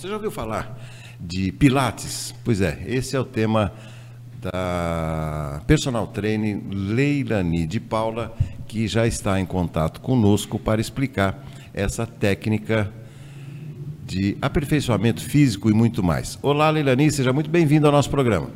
Você já ouviu falar de Pilates? Pois é, esse é o tema da personal trainer Leilani de Paula, que já está em contato conosco para explicar essa técnica de aperfeiçoamento físico e muito mais. Olá, Leilani, seja muito bem-vindo ao nosso programa.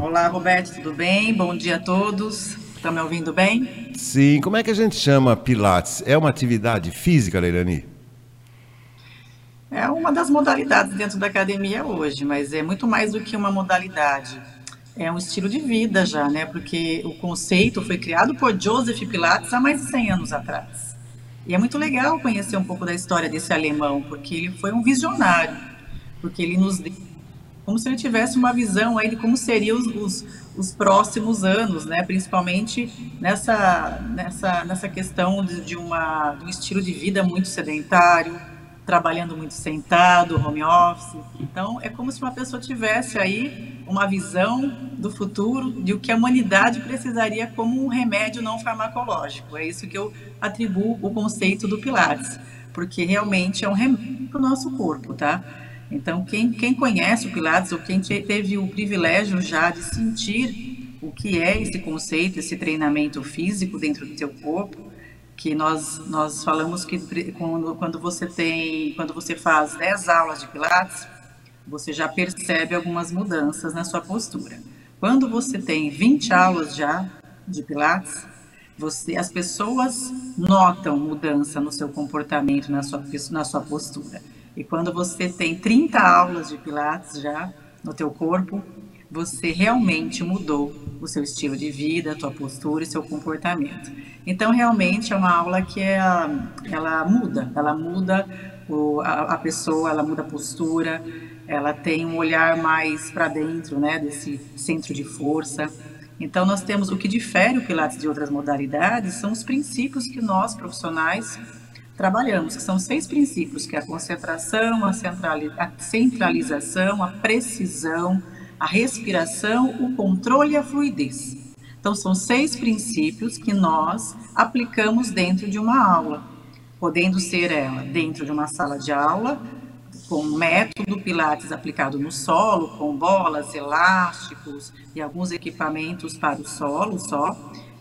Olá, Roberto, tudo bem? Bom dia a todos. Estão me ouvindo bem? Sim, como é que a gente chama Pilates? É uma atividade física, Leilani? Das modalidades dentro da academia hoje, mas é muito mais do que uma modalidade. É um estilo de vida já, né? Porque o conceito foi criado por Joseph Pilates há mais de 100 anos atrás. E é muito legal conhecer um pouco da história desse alemão, porque ele foi um visionário, porque ele nos deu como se ele tivesse uma visão aí de como seriam os, os, os, próximos anos, né? Principalmente nessa, nessa, nessa questão de, de, uma, de um estilo de vida muito sedentário, trabalhando muito sentado, home office. Então, é como se uma pessoa tivesse aí uma visão do futuro de o que a humanidade precisaria como um remédio não farmacológico. É isso que eu atribuo o conceito do Pilates, porque realmente é um remédio para o nosso corpo, tá? Então, quem, quem conhece o Pilates ou quem teve o privilégio já de sentir o que é esse conceito, esse treinamento físico dentro do seu corpo, que nós, nós falamos que quando, quando você tem, quando você faz 10 aulas de Pilates, você já percebe algumas mudanças na sua postura. Quando você tem 20 aulas já de Pilates, você, as pessoas notam mudança no seu comportamento, na sua, na sua postura. E quando você tem 30 aulas de Pilates já no teu corpo, você realmente mudou o seu estilo de vida, a tua postura e seu comportamento. Então, realmente é uma aula que é, ela muda, ela muda o, a, a, pessoa, ela muda a postura, ela tem um olhar mais para dentro, né, desse centro de força. Então, nós temos o que difere o Pilates de outras modalidades são os princípios que nós profissionais trabalhamos, que são seis princípios, que é a concentração, a centralização, a precisão, a respiração, o controle e a fluidez. Então, são seis princípios que nós aplicamos dentro de uma aula, podendo ser ela dentro de uma sala de aula, com método Pilates aplicado no solo, com bolas, elásticos e alguns equipamentos para o solo só,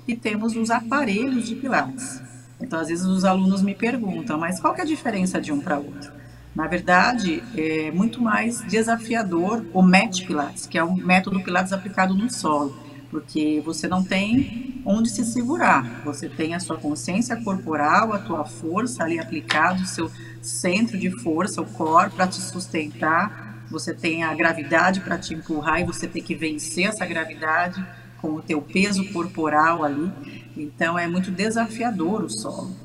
e temos os aparelhos de Pilates. Então, às vezes os alunos me perguntam, mas qual é a diferença de um para outro? Na verdade, é muito mais desafiador o Match Pilates, que é um método Pilates aplicado no solo, porque você não tem onde se segurar, você tem a sua consciência corporal, a tua força ali aplicada, o seu centro de força, o core para te sustentar, você tem a gravidade para te empurrar e você tem que vencer essa gravidade com o teu peso corporal ali. Então é muito desafiador o solo.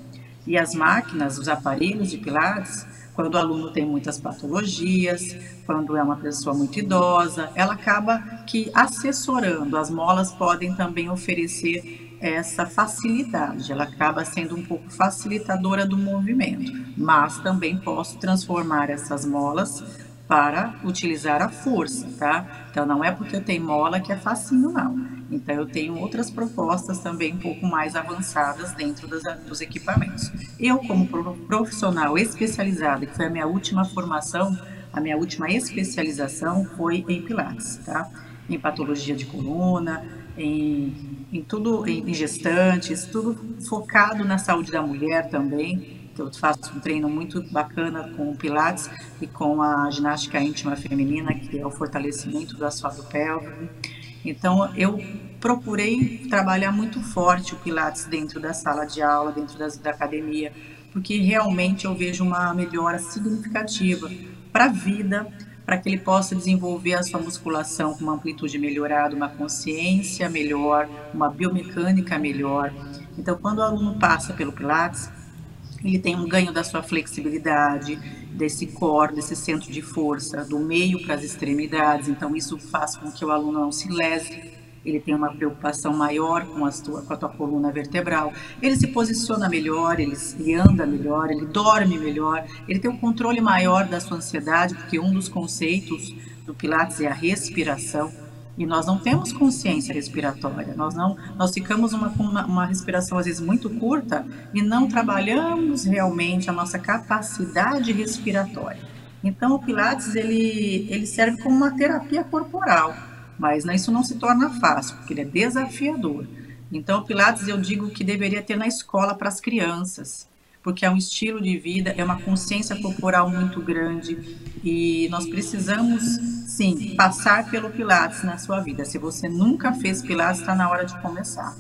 E as máquinas, os aparelhos de pilates, quando o aluno tem muitas patologias, quando é uma pessoa muito idosa, ela acaba que assessorando. As molas podem também oferecer essa facilidade, ela acaba sendo um pouco facilitadora do movimento, mas também posso transformar essas molas para utilizar a força, tá? Então não é porque eu tenho mola que é facinho, não. Então, eu tenho outras propostas também um pouco mais avançadas dentro dos equipamentos. Eu, como profissional especializada, que foi a minha última formação, a minha última especialização foi em Pilates, tá? Em patologia de coluna, em, em tudo, em, em gestantes, tudo focado na saúde da mulher também. Eu faço um treino muito bacana com o Pilates e com a ginástica íntima feminina, que é o fortalecimento do assoalho pélvico. Então, eu procurei trabalhar muito forte o Pilates dentro da sala de aula, dentro das, da academia, porque realmente eu vejo uma melhora significativa para a vida, para que ele possa desenvolver a sua musculação com uma amplitude melhorada, uma consciência melhor, uma biomecânica melhor. Então, quando o aluno passa pelo Pilates, ele tem um ganho da sua flexibilidade, desse core, desse centro de força, do meio para as extremidades. Então, isso faz com que o aluno não se lese, ele tem uma preocupação maior com, a tua, com a tua coluna vertebral, ele se posiciona melhor, ele, ele anda melhor, ele dorme melhor, ele tem um controle maior da sua ansiedade, porque um dos conceitos do Pilates é a respiração e nós não temos consciência respiratória. Nós não, nós ficamos uma, uma, uma respiração às vezes muito curta e não trabalhamos realmente a nossa capacidade respiratória. Então, o Pilates ele, ele serve como uma terapia corporal, mas né, isso não se torna fácil, porque ele é desafiador. Então, o Pilates eu digo que deveria ter na escola para as crianças, porque é um estilo de vida, é uma consciência corporal muito grande e nós precisamos, sim, passar pelo Pilates na sua vida. Se você nunca fez Pilates, está na hora de começar,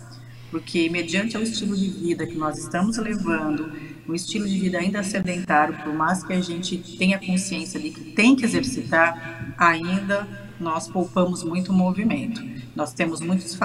porque mediante o estilo de vida que nós estamos levando, um estilo de vida ainda sedentário, por mais que a gente tenha consciência de que tem que exercitar, ainda nós poupamos muito movimento. Nós temos muitos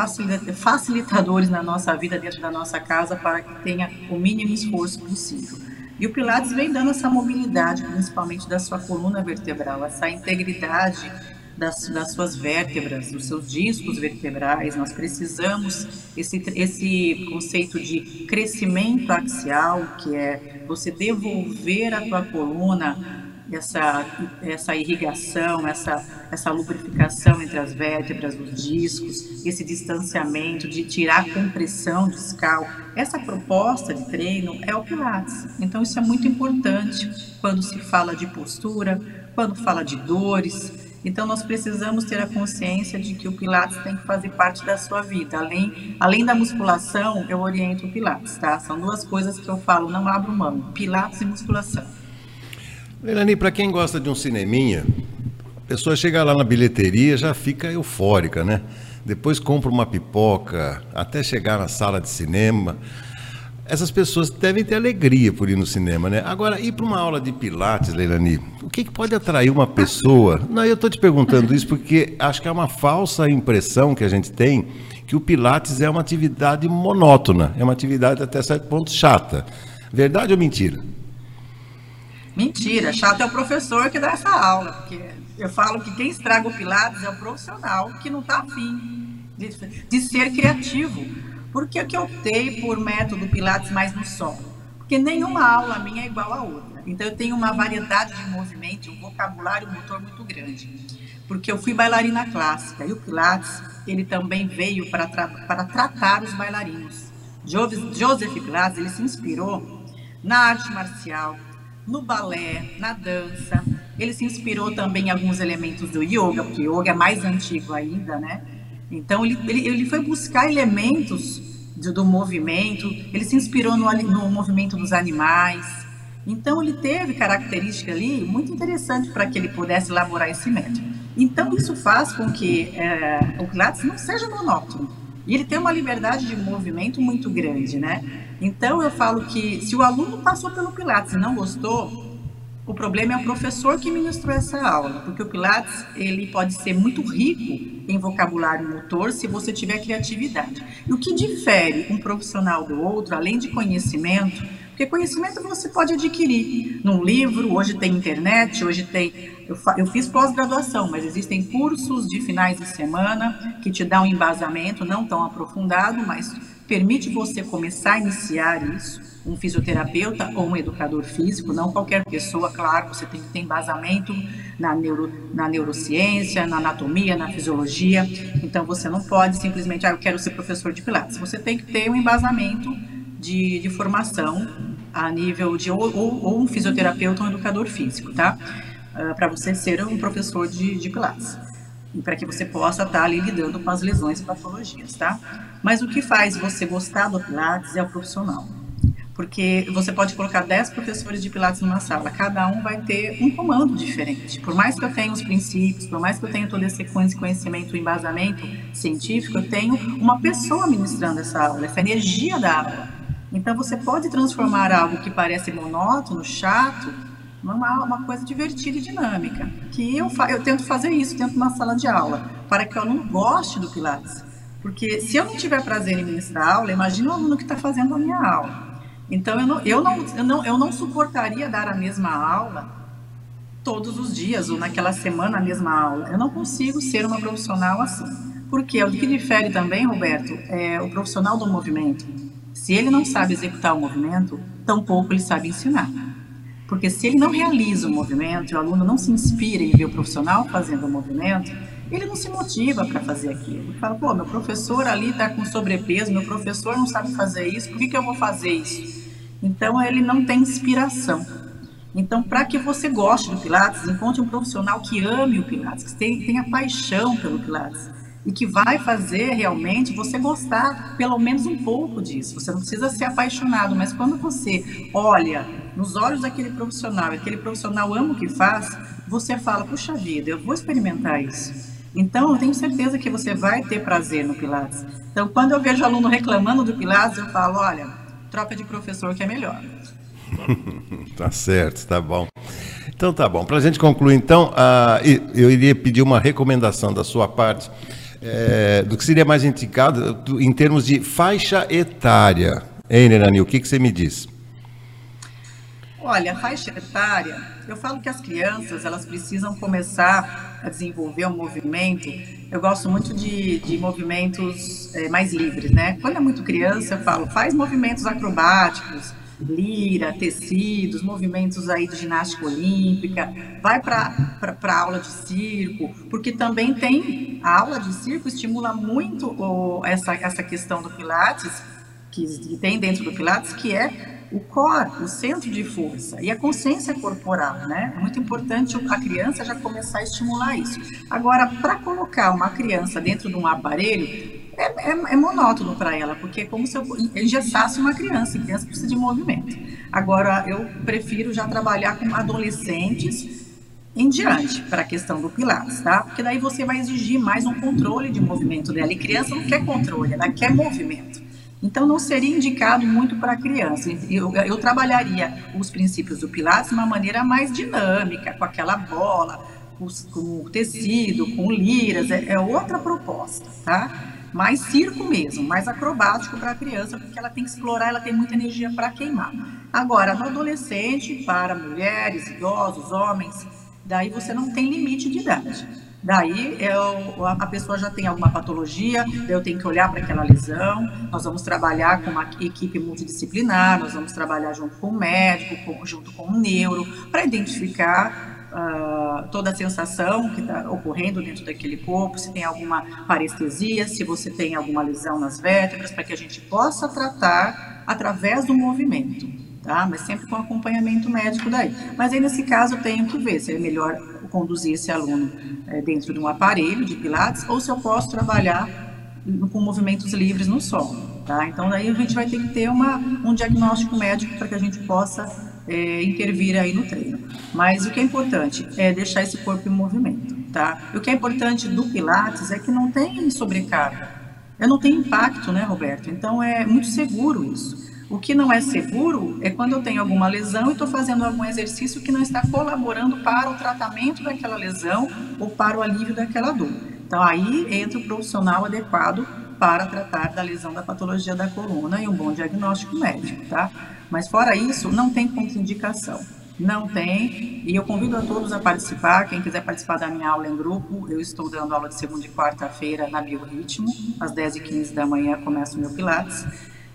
facilitadores na nossa vida, dentro da nossa casa, para que tenha o mínimo esforço possível. E o Pilates vem dando essa mobilidade, principalmente da sua coluna vertebral, essa integridade das, das suas vértebras, dos seus discos vertebrais. Nós precisamos esse, esse conceito de crescimento axial, que é você devolver a tua coluna essa, essa irrigação, essa, essa lubrificação entre as vértebras, os discos, esse distanciamento, de tirar a compressão discal. Essa proposta de treino é o Pilates. Então, isso é muito importante quando se fala de postura, quando fala de dores. Então, nós precisamos ter a consciência de que o Pilates tem que fazer parte da sua vida. Além, além da musculação, eu oriento o Pilates, tá? São duas coisas que eu falo, não abro mão: Pilates e musculação. Leilani, para quem gosta de um cineminha, a pessoa chega lá na bilheteria já fica eufórica, né? Depois compra uma pipoca, até chegar na sala de cinema. Essas pessoas devem ter alegria por ir no cinema, né? Agora, ir para uma aula de Pilates, Leilani, o que, que pode atrair uma pessoa? Não, eu estou te perguntando isso porque acho que é uma falsa impressão que a gente tem que o Pilates é uma atividade monótona, é uma atividade até certo ponto chata. Verdade ou mentira? Mentira, chato é o professor que dá essa aula, porque eu falo que quem estraga o Pilates é o profissional que não está afim de, de ser criativo. Por que, que eu optei por método Pilates mais no solo? Porque nenhuma aula minha é igual a outra. Então eu tenho uma variedade de movimento, um vocabulário motor muito grande. Porque eu fui bailarina clássica e o Pilates, ele também veio para, tra para tratar os bailarinos. Joseph Pilates, ele se inspirou na arte marcial, no balé, na dança. Ele se inspirou também em alguns elementos do yoga, porque yoga é mais antigo ainda, né? Então ele, ele, ele foi buscar elementos do, do, movimento, ele se inspirou no, no movimento dos animais. Então ele teve característica ali muito interessante para que ele pudesse elaborar esse método. Então isso faz com que é, o Pilates não seja monótono. E ele tem uma liberdade de movimento muito grande, né? Então eu falo que se o aluno passou pelo Pilates e não gostou, o problema é o professor que ministrou essa aula, porque o Pilates ele pode ser muito rico em vocabulário motor se você tiver criatividade. E o que difere um profissional do outro, além de conhecimento, porque conhecimento você pode adquirir num livro, hoje tem internet, hoje tem. Eu, eu fiz pós-graduação, mas existem cursos de finais de semana que te dão um embasamento, não tão aprofundado, mas permite você começar a iniciar isso. Um fisioterapeuta ou um educador físico, não qualquer pessoa, claro, você tem que ter embasamento na, neuro, na neurociência, na anatomia, na fisiologia. Então você não pode simplesmente, ah, eu quero ser professor de Pilates. Você tem que ter um embasamento de, de formação a nível de ou, ou, ou, um fisioterapeuta ou um educador físico, tá? Uh, ah, para você ser um professor de, de Pilates. E para que você possa estar tá ali lidando com as lesões e patologias, tá? Mas o que faz você gostar do Pilates é o profissional. Porque você pode colocar 10 professores de Pilates numa sala, cada um vai ter um comando diferente. Por mais que eu tenha os princípios, por mais que eu tenha toda essa sequência conhecimento, embasamento científico, eu tenho uma pessoa ministrando essa aula, essa energia da aula. Então você pode transformar algo que parece monótono, chato, numa uma coisa divertida e dinâmica. Que eu, eu tento fazer isso dentro de uma sala de aula, para que o aluno goste do Pilates. Porque se eu não tiver prazer em ministrar aula, imagina o aluno que está fazendo a minha aula. Então eu não, eu, não, eu, não, eu não suportaria dar a mesma aula todos os dias ou naquela semana a mesma aula. Eu não consigo ser uma profissional assim. Porque o que difere também, Roberto, é o profissional do movimento. Se ele não sabe executar o movimento, tampouco ele sabe ensinar. Porque se ele não realiza o movimento, o aluno não se inspira em ver o profissional fazendo o movimento, ele não se motiva para fazer aquilo. Ele fala, pô, meu professor ali está com sobrepeso, meu professor não sabe fazer isso, por que, que eu vou fazer isso? Então ele não tem inspiração. Então, para que você goste do Pilates, encontre um profissional que ame o Pilates, que tenha, paixão pelo Pilates e que vai fazer realmente você gostar pelo menos um pouco disso. Você não precisa ser apaixonado, mas quando você olha nos olhos daquele profissional, aquele profissional ama o que faz, você fala: puxa vida, eu vou experimentar isso. Então, eu tenho certeza que você vai ter prazer no Pilates. Então, quando eu vejo aluno reclamando do Pilates, eu falo: olha, troca de professor que é melhor. tá certo, tá bom. Então tá bom. Para a gente concluir, então, uh, eu iria pedir uma recomendação da sua parte é, do que seria mais indicado em termos de faixa etária. Hein, Nerani, o que, que você me diz? Olha, a faixa etária, eu falo que as crianças elas precisam começar a desenvolver um movimento. Eu gosto muito de, de movimentos é, mais livres, né? Quando é muito criança, eu falo, faz movimentos acrobáticos, lira, tecidos, movimentos aí de ginástica olímpica, vai para aula de circo, porque também tem a aula de circo estimula muito o, essa, essa questão do Pilates, que, que tem dentro do Pilates, que é o core, o centro de força e a consciência corporal, né? É muito importante a criança já começar a estimular isso. Agora, para colocar uma criança dentro de um aparelho, é, é, é monótono para ela, porque é como se eu engessasse uma criança, e criança precisa de movimento. Agora, eu prefiro já trabalhar com adolescentes em diante para a questão do Pilates, tá? Porque daí você vai exigir mais um controle de movimento dela. E criança não quer controle, ela quer movimento. Então, não seria indicado muito para criança. Eu, eu trabalharia os princípios do Pilates de uma maneira mais dinâmica, com aquela bola, com, com tecido, com liras, é, é outra proposta, tá? mais circo mesmo, mais acrobático para a criança, porque ela tem que explorar, ela tem muita energia para queimar. Agora, no adolescente, para mulheres, idosos, homens, daí você não tem limite de idade. Daí eu, a pessoa já tem alguma patologia, eu tenho que olhar para aquela lesão. Nós vamos trabalhar com uma equipe multidisciplinar, nós vamos trabalhar junto com o médico, com, junto com o neuro, para identificar uh, toda a sensação que está ocorrendo dentro daquele corpo, se tem alguma parestesia, se você tem alguma lesão nas vértebras, para que a gente possa tratar através do movimento, tá? Mas sempre com acompanhamento médico daí. Mas aí nesse caso eu tenho que ver se é melhor conduzir esse aluno é, dentro de um aparelho de pilates ou se eu posso trabalhar com movimentos livres no solo, tá? Então daí a gente vai ter que ter uma, um diagnóstico médico para que a gente possa é, intervir aí no treino. Mas o que é importante é deixar esse corpo em movimento, tá? O que é importante do Pilates é que não tem sobrecarga. Eu não tenho impacto, né, Roberto? Então é muito seguro isso. O que não é seguro é quando eu tenho alguma lesão e estou fazendo algum exercício que não está colaborando para o tratamento daquela lesão ou para o alívio daquela dor. Então aí entra o profissional adequado para tratar da lesão da patologia da coluna e um bom diagnóstico médico, tá? Mas fora isso, não tem contraindicação. Não tem, e eu convido a todos a participar. Quem quiser participar da minha aula em grupo, eu estou dando aula de segunda e quarta-feira na Biorritmo, às 10h15 da manhã começa o meu Pilates,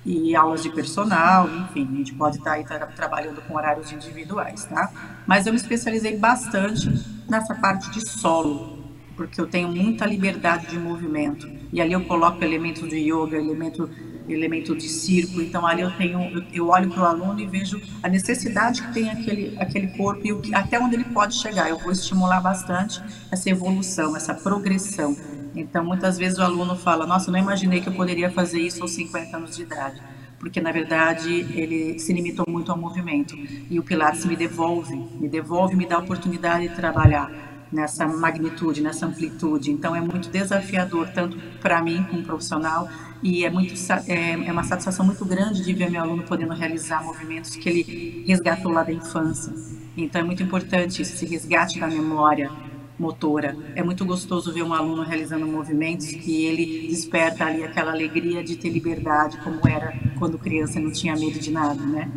e aulas de personal, enfim, a gente pode estar aí tra trabalhando com horários individuais, tá? Mas eu me especializei bastante nessa parte de solo, porque eu tenho muita liberdade de movimento, e ali eu coloco elementos de yoga, elemento elemento de circo. Então ali eu tenho, eu, olho para o aluno e vejo a necessidade que tem aquele aquele corpo e o até onde ele pode chegar. Eu vou estimular bastante essa evolução, essa progressão. Então muitas vezes o aluno fala: Nossa, não imaginei que eu poderia fazer isso aos 50 anos de idade. Porque na verdade ele se limitou muito ao movimento e o Pilates me devolve, me devolve, me dá a oportunidade de trabalhar nessa magnitude, nessa amplitude. Então é muito desafiador tanto para mim como profissional e é muito é, é, uma satisfação muito grande de ver meu aluno podendo realizar movimentos que ele resgatou lá da infância. Então é muito importante esse resgate da memória motora. É muito gostoso ver um aluno realizando movimentos que ele desperta ali aquela alegria de ter liberdade, como era quando criança não tinha medo de nada, né?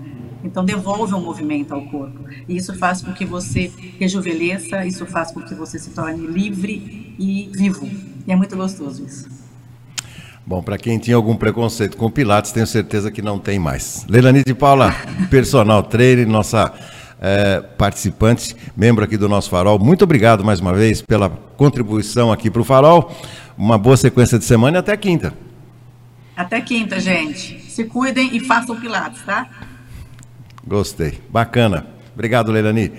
Então devolve um movimento ao corpo. E isso faz com que você rejuvenesça, isso faz com que você se torne livre e vivo. E é muito gostoso isso. Bom, para quem tinha algum preconceito com Pilates, tenho certeza que não tem mais. Leilani de Paula, personal trainer, nossa é, participante, membro aqui do nosso Farol. Muito obrigado mais uma vez pela contribuição aqui para o Farol. Uma boa sequência de semana e até quinta. Até quinta, gente. Se cuidem e façam Pilates, tá? Gostei. Bacana. Obrigado, Leilani.